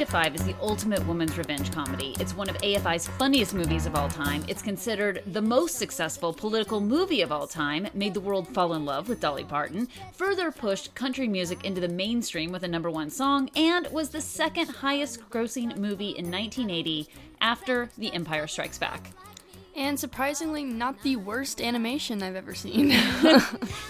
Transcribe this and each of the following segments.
to 5 is the ultimate woman's revenge comedy. It's one of AFI's funniest movies of all time. It's considered the most successful political movie of all time, made the world fall in love with Dolly Parton, further pushed country music into the mainstream with a number one song, and was the second highest grossing movie in 1980 after The Empire Strikes Back. And surprisingly, not the worst animation I've ever seen.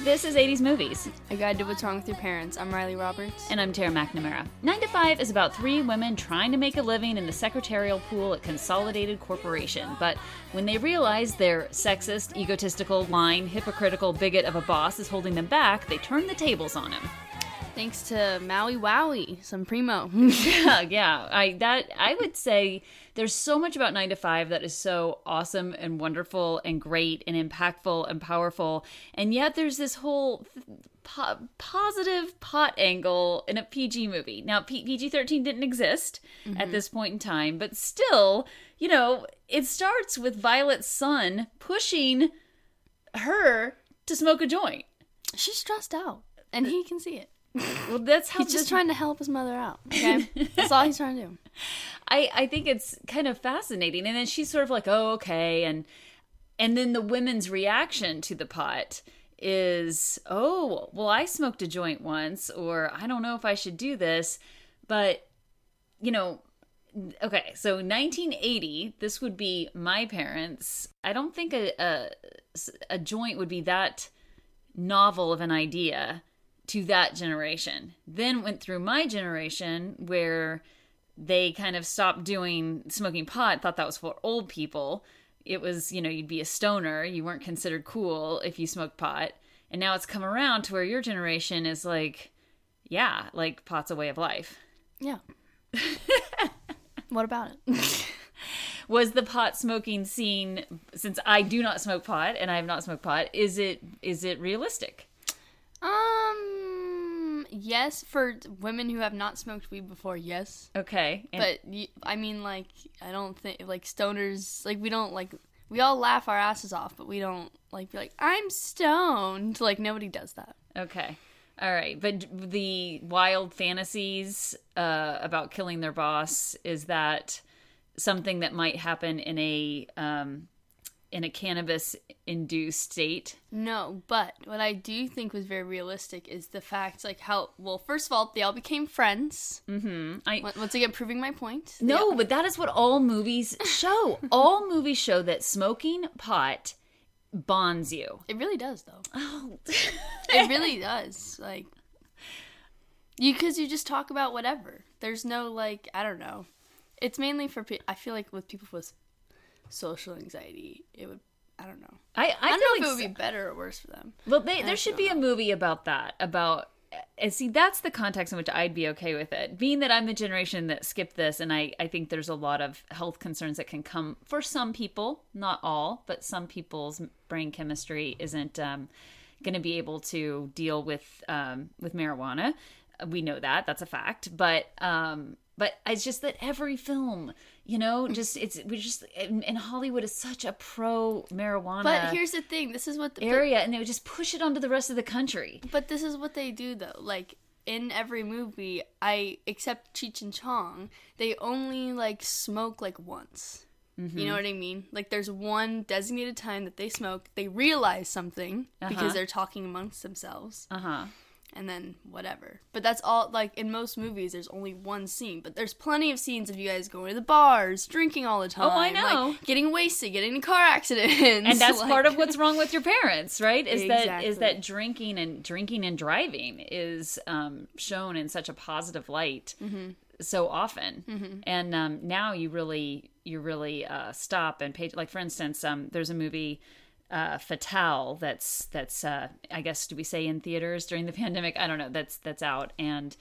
This is 80s movies. A Guide to What's Wrong with Your Parents. I'm Riley Roberts. And I'm Tara McNamara. 9 to 5 is about three women trying to make a living in the secretarial pool at Consolidated Corporation. But when they realize their sexist, egotistical, lying, hypocritical bigot of a boss is holding them back, they turn the tables on him. Thanks to Maui Wowie, some primo. yeah, yeah. I that I would say there's so much about 9 to 5 that is so awesome and wonderful and great and impactful and powerful. And yet there's this whole po- positive pot angle in a PG movie. Now P- PG-13 didn't exist at mm-hmm. this point in time, but still, you know, it starts with Violet's son pushing her to smoke a joint. She's stressed out, and he can see it. Well, that's how He's just trying to help his mother out. Okay, that's all he's trying to do. I I think it's kind of fascinating. And then she's sort of like, "Oh, okay." And and then the women's reaction to the pot is, "Oh, well, I smoked a joint once or I don't know if I should do this." But you know, okay, so 1980, this would be my parents. I don't think a a, a joint would be that novel of an idea to that generation. Then went through my generation where they kind of stopped doing smoking pot, thought that was for old people. It was, you know, you'd be a stoner, you weren't considered cool if you smoked pot. And now it's come around to where your generation is like, yeah, like pot's a way of life. Yeah. what about it? Was the pot smoking scene since I do not smoke pot and I have not smoked pot, is it is it realistic? Um, yes, for women who have not smoked weed before, yes. Okay. And- But you, I mean, like, I don't think like stoners, like, we don't like. We all laugh our asses off, but we don't like be like, I'm stoned. Like nobody does that. Okay. All right. But the wild fantasies uh, about killing their boss is that something that might happen in a um, in a cannabis induced state? No, but what I do think was very realistic is the fact, like how well, first of all, they all became friends. Mm-hmm. I Once- again, proving my point. No, all- but that is what all movies show. all movies show that smoking pot bonds you. it really does though. Oh. It really does. Like you, because you just talk about whatever. There's no like, I don't know. It's mainly for. pe- I feel like with people with social anxiety, it would. I don't know. I, I, I, don't know like if it would be better or worse for them. Well, they, there should be a movie about that. About and see, that's the context in which I'd be okay with it. Being that I'm the generation that skipped this, and I, I think there's a lot of health concerns that can come for some people, not all, but some people's brain chemistry isn't um, going to be able to deal with um, with marijuana. We know that that's a fact, but um, but it's just that every film, you know, just it's we just and, and Hollywood is such a pro marijuana But here's the thing. This is what the, area and they would just push it onto the rest of the country. But this is what they do though. Like in every movie, I except Cheech and Chong, they only like smoke like once. Mm-hmm. You know what I mean? Like there's one designated time that they smoke. They realize something Uh-huh. because they're talking amongst themselves, Uh huh. And then whatever. But that's all. Like in most movies, there's only one scene. But there's plenty of scenes of you guys going to the bars, drinking all the time. Oh, I know. Like, getting wasted, getting in car accidents, And that's like- part of what's wrong with your parents, right? Is that is that drinking and drinking and driving is um, shown in such a positive light Mm-hmm. so often, and um, now you really you really uh, stop and pay. Like for instance, um, there's a movie. Uh, Fatale. That's that's. Uh, I guess do we say in theaters during the pandemic? I don't know. That's that's out, and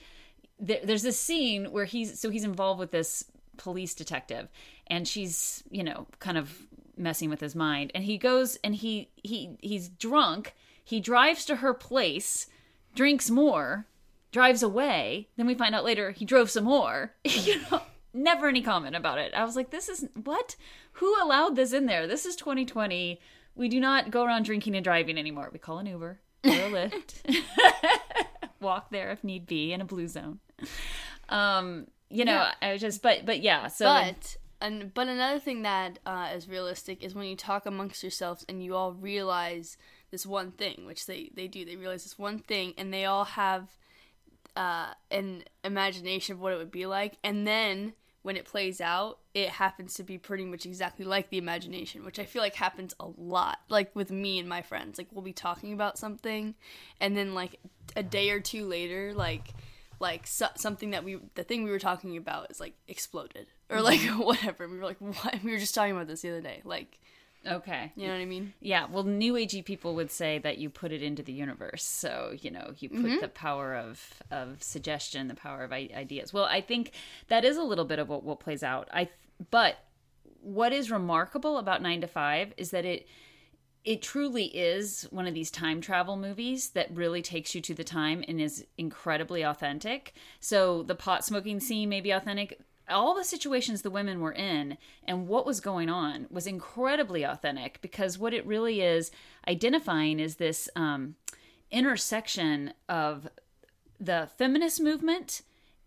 there, there's this scene where he's so he's involved with this police detective and she's you know kind of messing with his mind and he goes and he he he's drunk he drives to her place drinks more drives away then we find out later he drove some more you know never any comment about it i was like this is what who allowed this in there this is 2020 we do not go around drinking and driving anymore we call an uber or a lyft walk there if need be in a blue zone um you know, Yeah. I was just, but, but yeah. So, but and but another thing that uh, is realistic is when you talk amongst yourselves and you all realize this one thing, which they they do. They realize this one thing, and they all have uh, an imagination of what it would be like, and then when it plays out, it happens to be pretty much exactly like the imagination, which I feel like happens a lot. Like with me and my friends, like we'll be talking about something, and then like a day or two later, like like so- something that we the thing we were talking about is like exploded or like whatever. We were like, what? We were just talking about this the other day. Like, okay. you know what I mean? Yeah, well, new agey people would say that you put it into the universe. So you know, you put mm-hmm. the power of of suggestion, the power of I- ideas. Well, I think that is a little bit of what what plays out. I but what is remarkable about Nine to Five is that it it truly is one of these time travel movies that really takes you to the time and is incredibly authentic. So the pot smoking scene may be authentic. All the situations the women were in and what was going on was incredibly authentic because what it really is identifying is this um, intersection of the feminist movement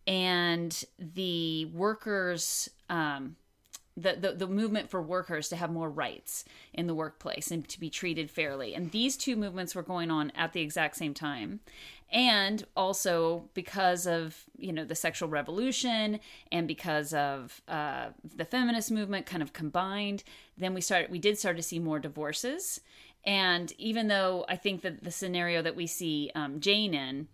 and the workers um, the, the the movement for workers to have more rights in the workplace and to be treated fairly. And these two movements were going on at the exact same time. And also because of you know the sexual revolution and because of uh, the feminist movement kind of combined then we started we did start to see more divorces. And even though i think that the scenario that we see um, jane in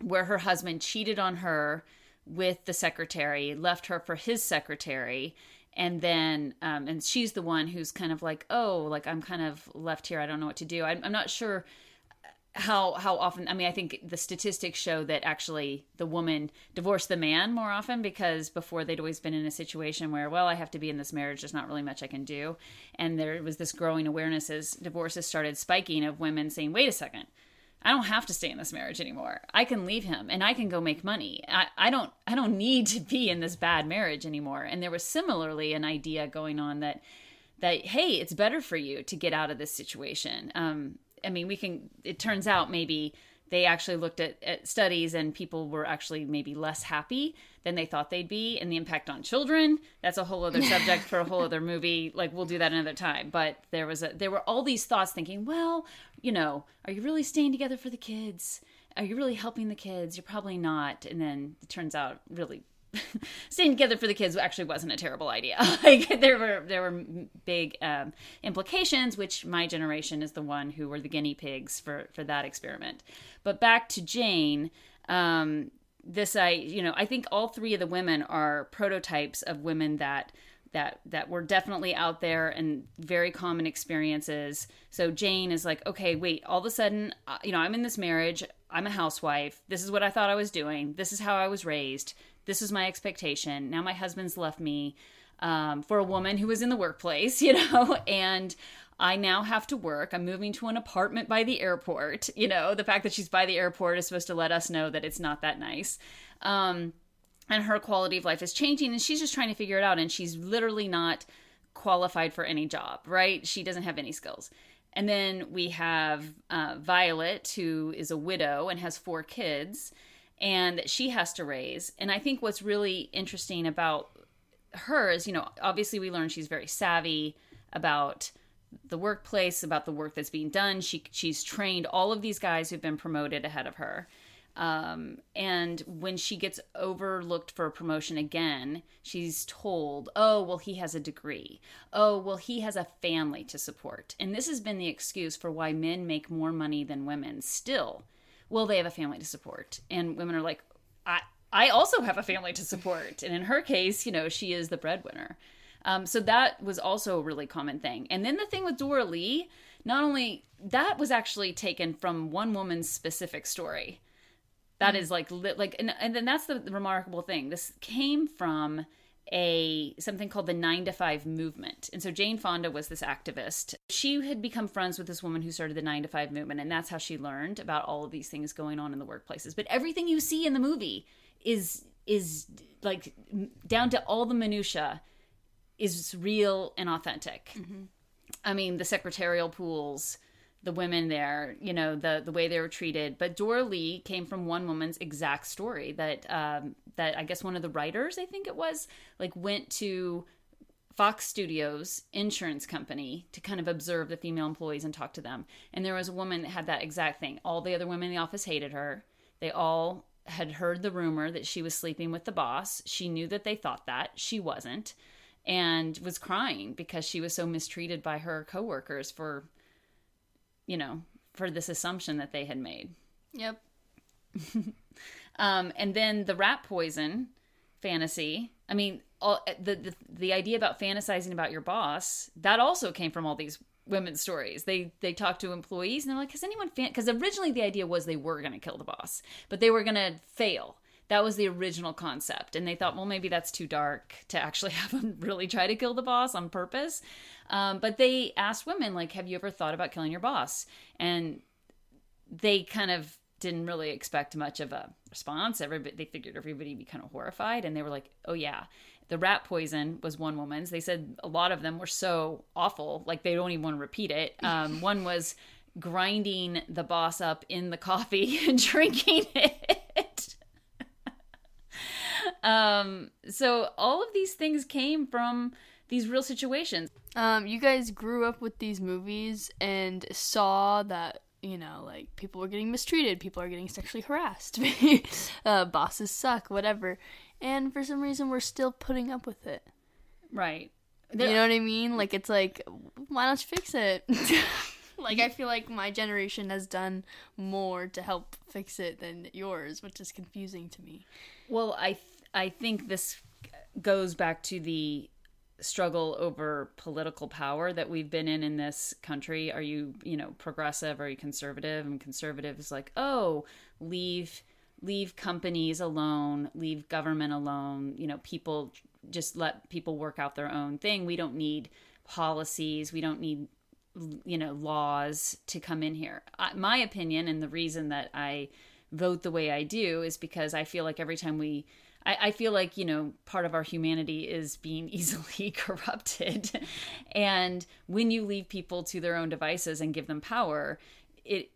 where her husband cheated on her with the secretary, left her for his secretary, and then um, and she's the one who's kind of like, oh, like I'm kind of left here. I don't know what to do. I'm, I'm not sure how how often. I mean, I think the statistics show that actually the woman divorced the man more often because before they'd always been in a situation where, well, I have to be in this marriage. There's not really much I can do, and there was this growing awareness as divorces started spiking of women saying, wait a second. I don't have to stay in this marriage anymore. I can leave him and I can go make money. I, I don't I don't need to be in this bad marriage anymore. And there was similarly an idea going on that that hey, it's better for you to get out of this situation. Um, I mean, we can. It turns out maybe they actually looked at, at studies and people were actually maybe less happy than they thought they'd be and the impact on children that's a whole other subject for a whole other movie like we'll do that another time. But there was a there were all these thoughts thinking well you know are you really staying together for the kids? Are you really helping the kids? You're probably not. And then it turns out really staying together for the kids actually wasn't a terrible idea. like there were there were big um, implications, which my generation is the one who were the guinea pigs for for that experiment. But back to Jane. Um, this I you know I think all three of the women are prototypes of women that that that were definitely out there and very common experiences. So Jane is like, okay, wait, all of a sudden, uh, you know, I'm in this marriage. I'm a housewife. This is what I thought I was doing. This is how I was raised. This is my expectation. Now my husband's left me um, for a woman who was in the workplace, you know, and I now have to work. I'm moving to an apartment by the airport. You know, the fact that she's by the airport is supposed to let us know that it's not that nice. Um, and her quality of life is changing, and she's just trying to figure it out. And she's literally not qualified for any job, right? She doesn't have any skills. And then we have uh, Violet, who is a widow and has four kids, and that she has to raise. And I think what's really interesting about her is, you know, obviously we learn she's very savvy about the workplace, about the work that's being done. She she's trained all of these guys who've been promoted ahead of her. Um, and when she gets overlooked for a promotion again, she's told, oh, well, he has a degree. Oh, well, he has a family to support. And this has been the excuse for why men make more money than women still. Well, they have a family to support. And women are like, I, I also have a family to support. And in her case, you know, she is the breadwinner. Um, so that was also a really common thing. And then the thing with Doralee, not only that was actually taken from one woman's specific story. That is like like and, and then that's the remarkable thing. This came from a something called the 9 to 5 movement. And so Jane Fonda was this activist. She had become friends with this woman who started the 9 to 5 movement and that's how she learned about all of these things going on in the workplaces. But everything you see in the movie is is like down to all the minutia is real and authentic. Mm-hmm. I mean, the secretarial pools, the women there, you know, the the way they were treated. But Doralee came from one woman's exact story that um, that I guess one of the writers, I think it was, like went to Fox Studios insurance company to kind of observe the female employees and talk to them. And there was a woman that had that exact thing. All the other women in the office hated her. They all had heard the rumor that she was sleeping with the boss. She knew that they thought that. She wasn't. And was crying because she was so mistreated by her coworkers for, you know, for this assumption that they had made. Yep. Um, and then the rat poison fantasy. I mean, all the, the the idea about fantasizing about your boss that also came from all these women's stories. They they talked to employees and they're like, "Has anyone fan?" Because originally the idea was they were going to kill the boss, but they were going to fail. That was the original concept, and they thought, well, maybe that's too dark to actually have them really try to kill the boss on purpose. Um, but they asked women, like, "Have you ever thought about killing your boss?" And they kind of didn't really expect much of a response. Everybody, they figured everybody would be kind of horrified, and they were like, "Oh yeah." The rat poison was one woman's. They said a lot of them were so awful, like they don't even want to repeat it. Um, one was grinding the boss up in the coffee and drinking it. Um, so all of these things came from these real situations. Um, you guys grew up with these movies and saw that you know, like people were getting mistreated, people are getting sexually harassed, uh, bosses suck, whatever, and for some reason we're still putting up with it. Right. you know what I mean? Like it's like, why don't you fix it? like I feel like my generation has done more to help fix it than yours, which is confusing to me. Well, I I think this goes back to the struggle over political power that we've been in in this country. Are you you know progressive? Are you conservative? And conservative is like oh leave leave companies alone leave government alone. You know people just let people work out their own thing. We don't need policies. We don't need you know laws to come in here. My opinion and the reason that i vote the way i do is because i feel like every time we I, I feel like you know part of our humanity is being easily corrupted. And when you leave people to their own devices and give them power it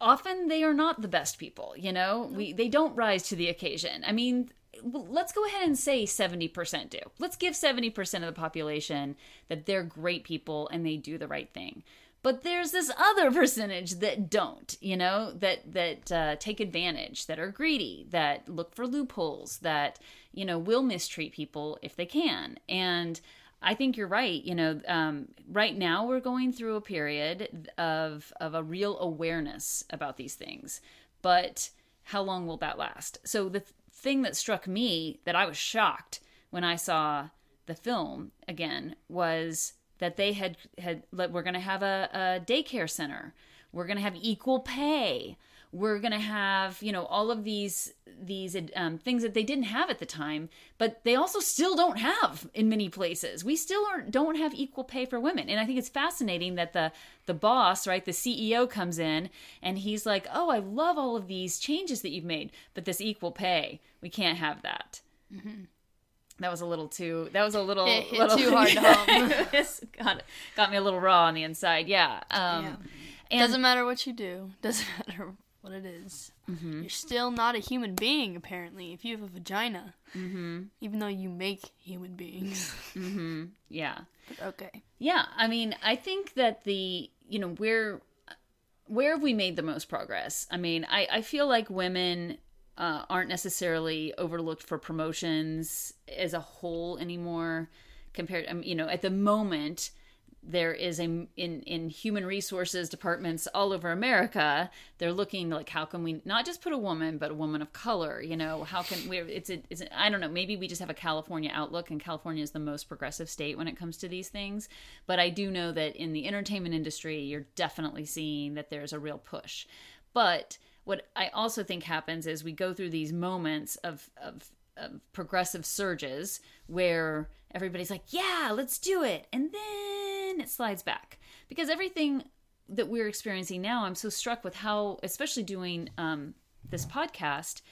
often they are not the best people you know? We they don't rise to the occasion. I mean let's go ahead and say 70% do. Let's give 70% of the population that they're great people and they do the right thing but there's this other percentage that don't you know that that uh, take advantage that are greedy that look for loopholes that you know will mistreat people if they can. And i think you're right you know um, right now we're going through a period of of a real awareness about these things. But how long will that last? So the th- thing that struck me that i was shocked when i saw the film again was that they had had we're going to have a, a daycare center. We're going to have equal pay. We're going to have you know all of these these um, things that they didn't have at the time but they also still don't have in many places. We still don't have equal pay for women. And i think it's fascinating that the the boss right the ceo comes in and he's like oh i love all of these changes that you've made but this equal pay we can't have that. Mm-hmm that was a little too that was a little, it hit little too hard to home. got, got me a little raw on the inside yeah um Yeah. and Doesn't matter what you do. Doesn't matter what it is. Mm-hmm. You're still not a human being, apparently, if you have a vagina. mm-hmm, Even though you make human beings. mm-hmm, yeah But okay. yeah i mean i think that the you know where where have we made the most progress i mean i i feel like women uh, aren't necessarily overlooked for promotions as a whole anymore compared um, you know at the moment there is a in in human resources departments all over America. They're looking like how can we not just put a woman but a woman of color. You know how can we? It's a, it's a, I don't know. Maybe we just have a California outlook, and California is the most progressive state when it comes to these things. But I do know that in the entertainment industry, you're definitely seeing that there's a real push. But what I also think happens is we go through these moments of of, of progressive surges where everybody's like, "Yeah, let's do it," and then it slides back. Because everything that we're experiencing now, I'm so struck with how, especially doing um, this podcast,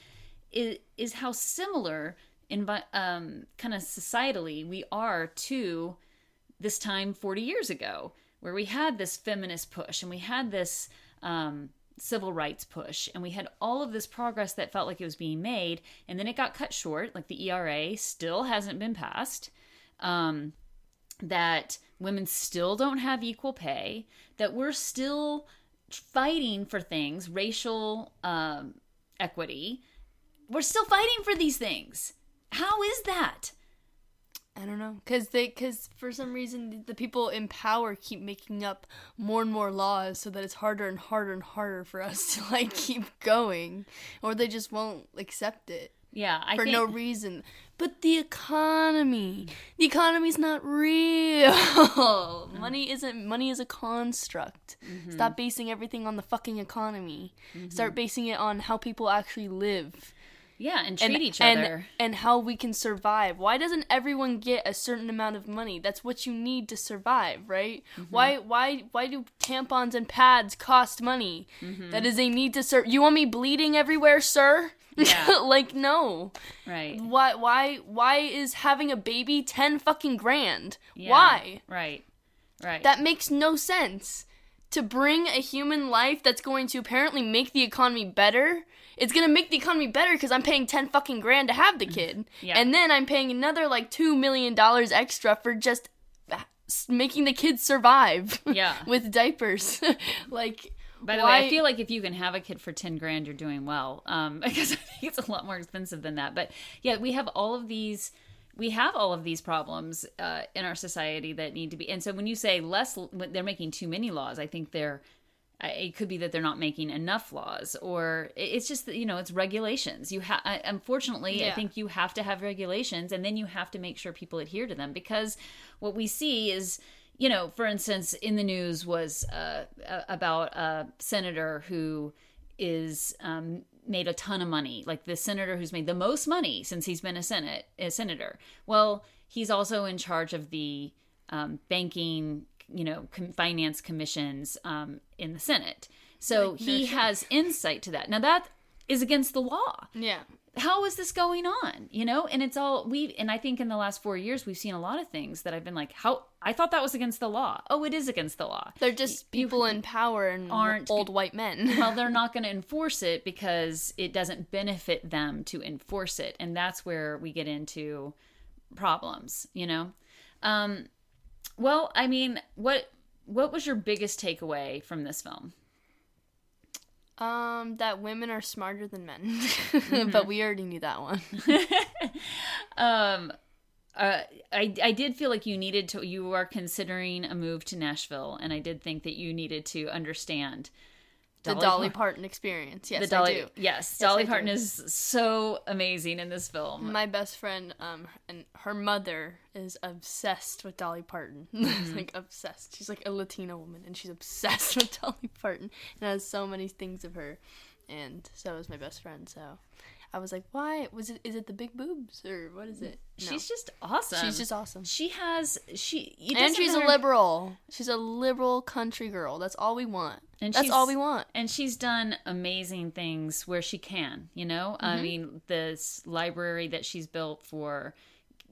is is how similar in um, kind of societally we are to this time 40 years ago where we had this feminist push and we had this um, civil rights push and we had all of this progress that felt like it was being made and then it got cut short like the era still hasn't been passed um, that women still don't have equal pay that we're still fighting for things racial um, equity. We're still fighting for these things. How is that I don't know, cause they, cause for some reason the people in power keep making up more and more laws so that it's harder and harder and harder for us to like keep going, or they just won't accept it yeah I for think, no reason. But the economy, the economy's not real. Mm-hmm. money isn't. Money is a construct. Mm-hmm. Stop basing everything on the fucking economy. Mm-hmm. Start basing it on how people actually live yeah and treat and, each and, other and how we can survive. Why doesn't everyone get a certain amount of money? That's what you need to survive, right? Mm-hmm. Why why why do tampons and pads cost money? Mm-hmm. That is a need to serve. You want me bleeding everywhere, sir? Yeah. like no. right Why why why is having a baby 10 fucking grand? Yeah, Why? right right That makes no sense. To bring a human life that's going to apparently make the economy better, it's gonna make the economy better because I'm paying ten fucking grand to have the kid, Yeah. and then I'm paying another like two million dollars extra for just making the kids survive. Yeah. with diapers, like. By the why- way, I feel like if you can have a kid for ten grand, you're doing well. Um, because I think it's a lot more expensive than that. But yeah, we have all of these. We have all of these problems uh, in our society that need to be. And so when you say less, they're making too many laws. I think they're. It could be that they're not making enough laws, or it's just that you know it's regulations. You have, unfortunately, I think you have to have regulations, and then you have to make sure people adhere to them because what we see is you know, for instance, in the news was uh, about a senator who is um, made a ton of money, like the senator who's made the most money since he's been a senate a senator. Well, he's also in charge of the um, banking, you know, com- finance commissions um, in the Senate. So he has insight to that. Now that is against the law Yeah, how is this going on you know and it's all we and i think in the last four years we've seen a lot of things that i've been like how i thought that was against the law oh it is against the law they're just people in power and aren't old white men. well they're not going to enforce it because it doesn't benefit them to enforce it and that's where we get into problems you know um well i mean what what was your biggest takeaway from this film Um, that women are smarter than men, Mm-hmm. but we already knew that one. um uh, I I did feel like you needed to you are considering a move to Nashville and I did think that you needed to understand The Dolly Parton experience. Yes, the Dolly I do. yes, Yes, Dolly I do. Parton is so amazing in this film. My best friend, um, and her mother is obsessed with Dolly Parton. Mm-hmm. like obsessed. She's like a Latina woman, and she's obsessed with Dolly Parton, and has so many things of her. And so is my best friend. So I was like, why was it? Is it the big boobs or what is it? No. She's just awesome. she's just awesome. she has she And she's a liberal. She's a liberal country girl. That's all we want. And That's all we want. and she's done amazing things where she can you know Mm-hmm. i mean this library that she's built for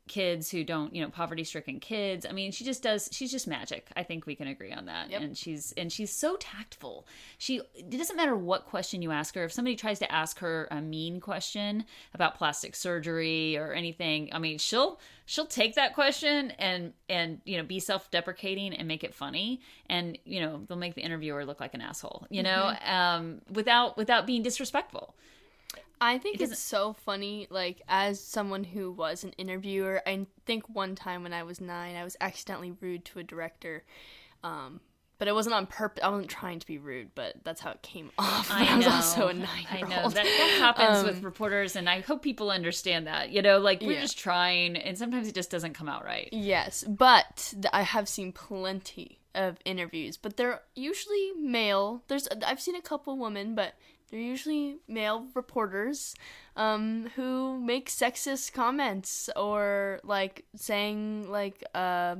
kids who don't you know poverty stricken kids. I mean she just does she's just magic. I think we can agree on that. Yep. and she's and she's so tactful. She it doesn't matter what question you ask her if somebody tries to ask her a mean question about plastic surgery or anything i mean she'll she'll take that question and and you know be self-deprecating and make it funny. And you know they'll make the interviewer look like an asshole you know? Um without without being disrespectful I think it's so funny, like, as someone who was an interviewer, I think one time when I was nine, I was accidentally rude to a director. Um, but it wasn't on purpose. I wasn't trying to be rude, but that's how it came off. I was also a I nine-year-old. know that, that happens with Um, reporters, and I hope people understand that. You know, like we're Yeah. just trying, and sometimes it just doesn't come out right. Yes, but th- I have seen plenty of interviews, but they're usually male. There's I've seen a couple women, but they're usually male reporters um, who make sexist comments or like saying like uh,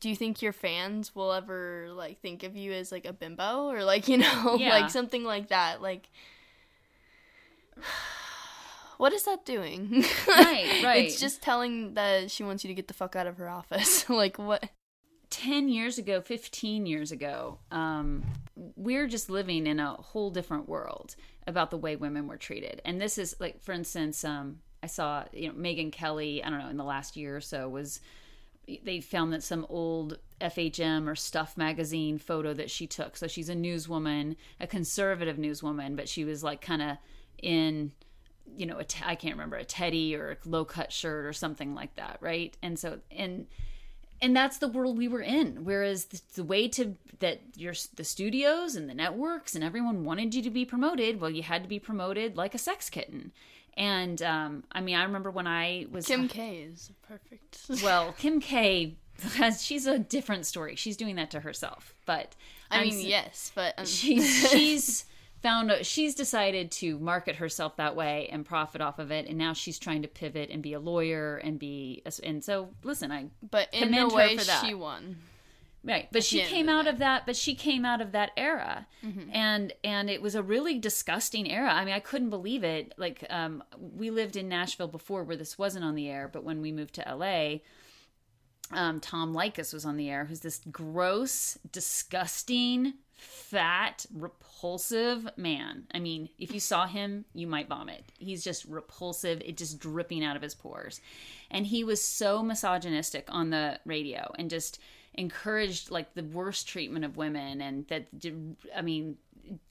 do you think your fans will ever like think of you as like a bimbo or like you know Yeah. like something like that like what is that doing Right, right. it's just telling that she wants you to get the fuck out of her office like what 10 years ago, 15 years ago, um, we're just living in a whole different world about the way women were treated. And this is like, for instance, um, I saw, you know, Megyn Kelly, I don't know, in the last year or so was, they found that some old FHM or Stuff magazine photo that she took. So she's a newswoman, a conservative newswoman, but she was like kind of in, you know, I can't remember, a teddy or a low cut shirt or something like that, right? And so, and, and that's the world we were in. Whereas the, the, way to that your the studios and the networks and everyone wanted you to be promoted well you had to be promoted like a sex kitten. And um, i mean i remember when i was kim k is perfect well kim k has she's a different story. She's doing that to herself. But i mean yes but um... she's she's found a, she's decided to market herself that way and profit off of it. And now she's trying to pivot and be a lawyer and be and so listen i but in a way she won. Right. But she came out of that but she came out of that era. Mm-hmm. and and it was a really disgusting era. I mean i couldn't believe it. Like um, we lived in nashville before where this wasn't on the air but when we moved to la um, tom Leykis was on the air who's this gross disgusting fat, repulsive man. I mean, if you saw him, you might vomit. He's just repulsive, it just dripping out of his pores. And he was so misogynistic on the radio and just encouraged like the worst treatment of women and that I mean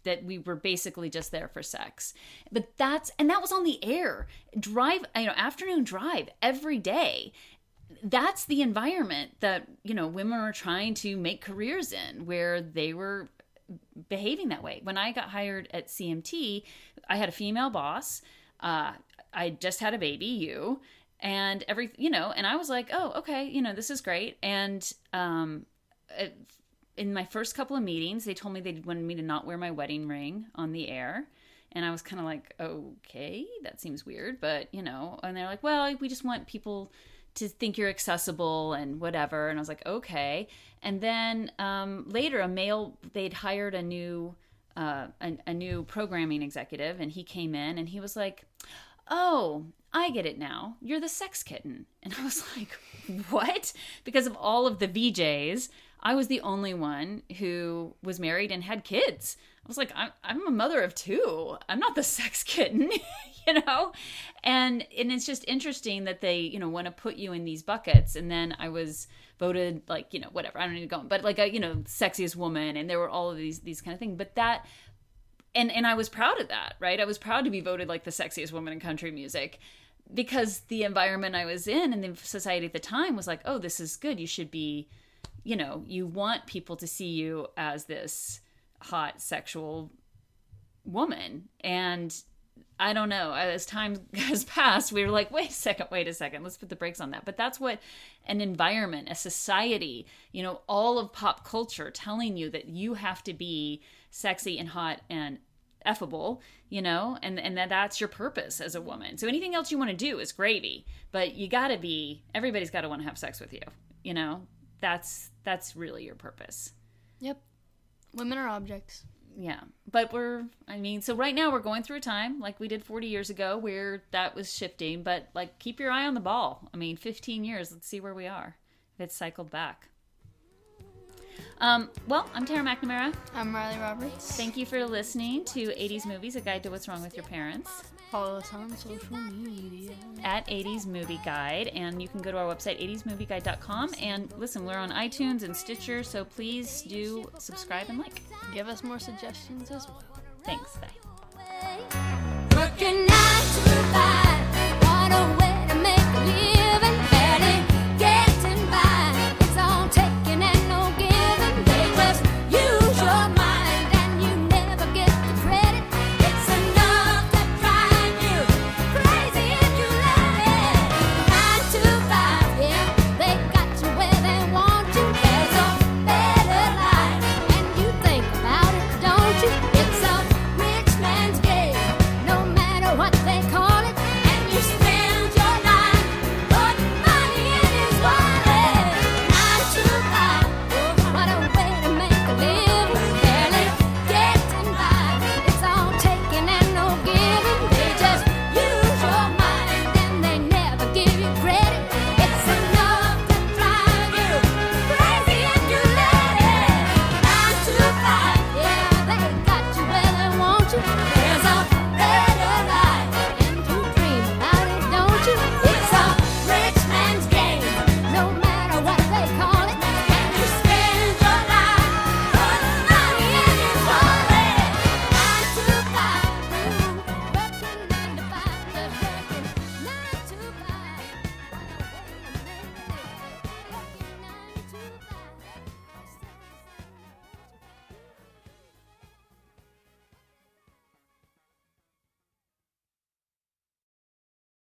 that we were basically just there for sex. But that's and that was on the air. Drive, you know, afternoon drive every day that's the environment that you know women were trying to make careers in where they were behaving that way. When I got hired at CMT, I had a female boss. Uh, I just had a baby, you, and every, you know, and I was like, oh, okay, you know, this is great. And um, in my first couple of meetings, they told me they wanted me to not wear my wedding ring on the air. And I was kind of like, okay, that seems weird, but you know, and they're like, well, we just want people to think you're accessible and whatever. And I was like, okay. And then um, later, a male they'd hired a new uh, a, a new programming executive, and he came in and he was like, "Oh, I get it now. You're the sex kitten." And I was like, "What?" Because of all of the VJs, I was the only one who was married and had kids. I was like, I'm, I'm a mother of two. I'm not the sex kitten, you know? And and it's just interesting that they, you know, want to put you in these buckets. And then I was voted like, you know, whatever. I don't need to go, but like a, you know, sexiest woman and there were all of these these kind of things. But that and and I was proud of that, right? I was proud to be voted like the sexiest woman in country music because the environment I was in and the society at the time was like, "Oh, this is good. You should be you know, you want people to see you as this hot sexual woman. And I don't know, as time has passed, we were like, wait a second, wait a second, let's put the brakes on that. But that's what an environment, a society, you know, all of pop culture telling you that you have to be sexy and hot and effable, you know, and and that that's your purpose as a woman. So anything else you want to do is gravy, but you got to be everybody's got to want to have sex with you, you know that's that's really your purpose. Yep. Women are objects. Yeah. But we're I mean, so right now we're going through a time like we did 40 years ago where that was shifting, but like keep your eye on the ball. I mean, 15 years, let's see where we are. If it's cycled back. Um, well, I'm Tara McNamara. I'm Riley Roberts. Thank you for listening to 80s Movies, a guide to what's wrong with your parents. Follow us on social media. At 80s Movie Guide. And you can go to our website, 80smovieguide.com. And listen, we're on iTunes and Stitcher, so please do subscribe and like. Give us more suggestions as well. Thanks. Bye.